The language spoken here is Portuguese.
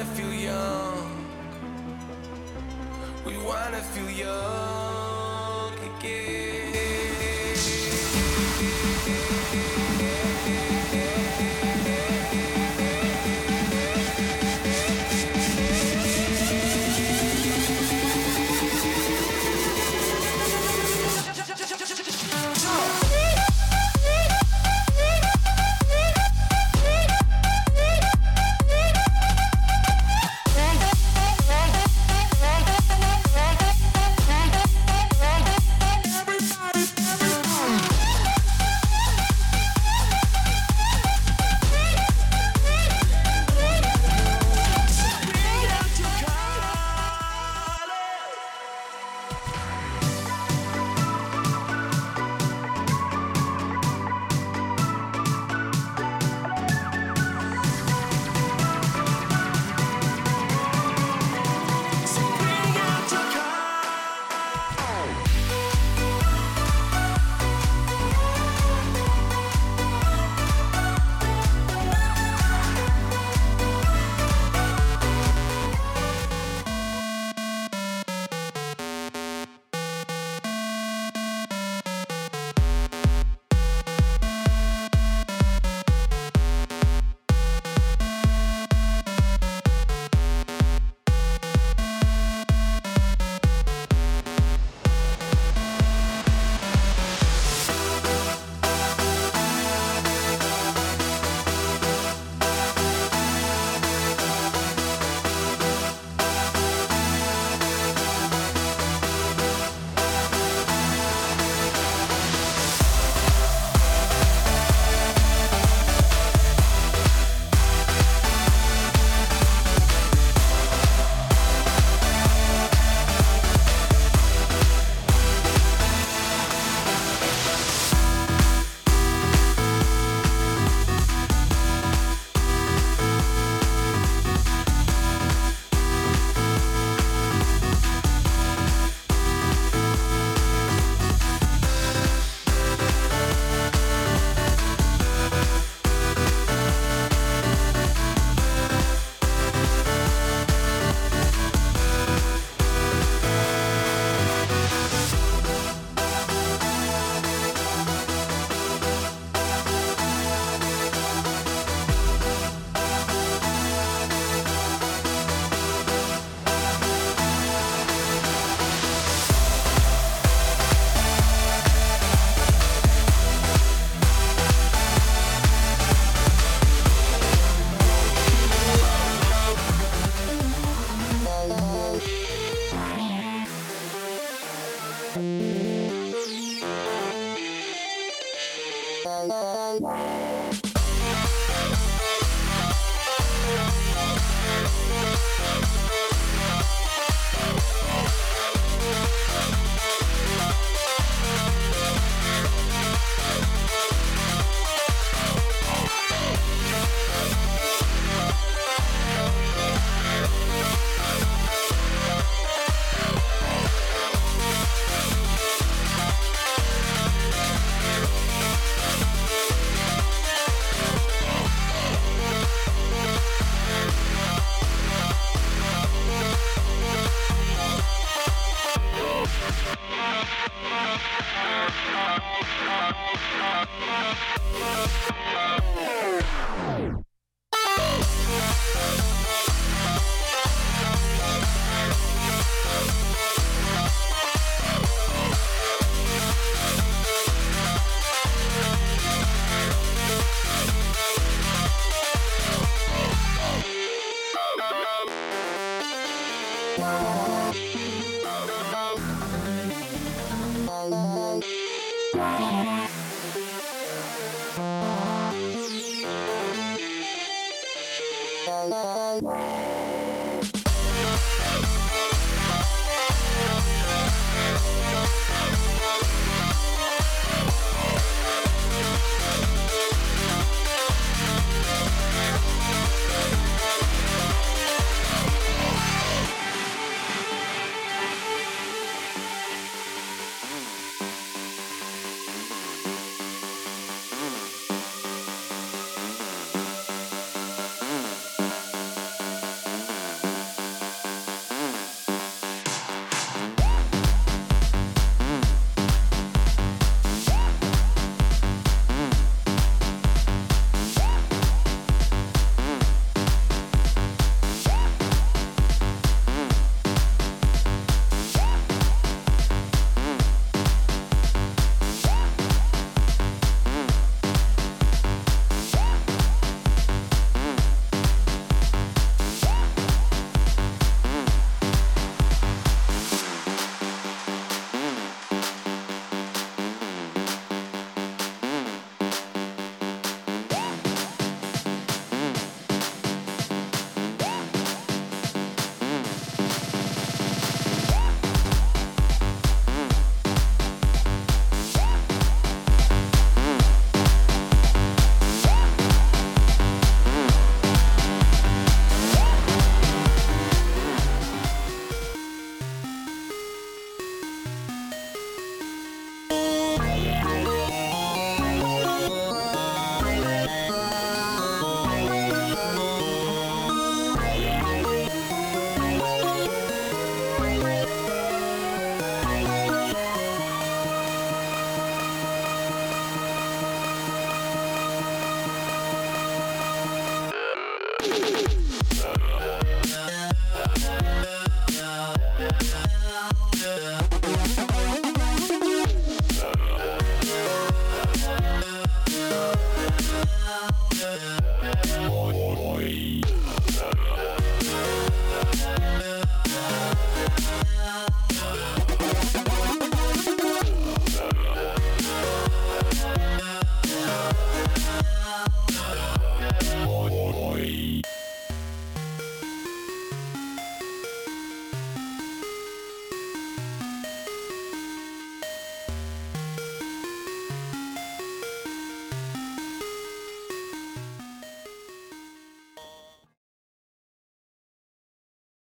wanna feel young. We wanna feel young Bye. Bye.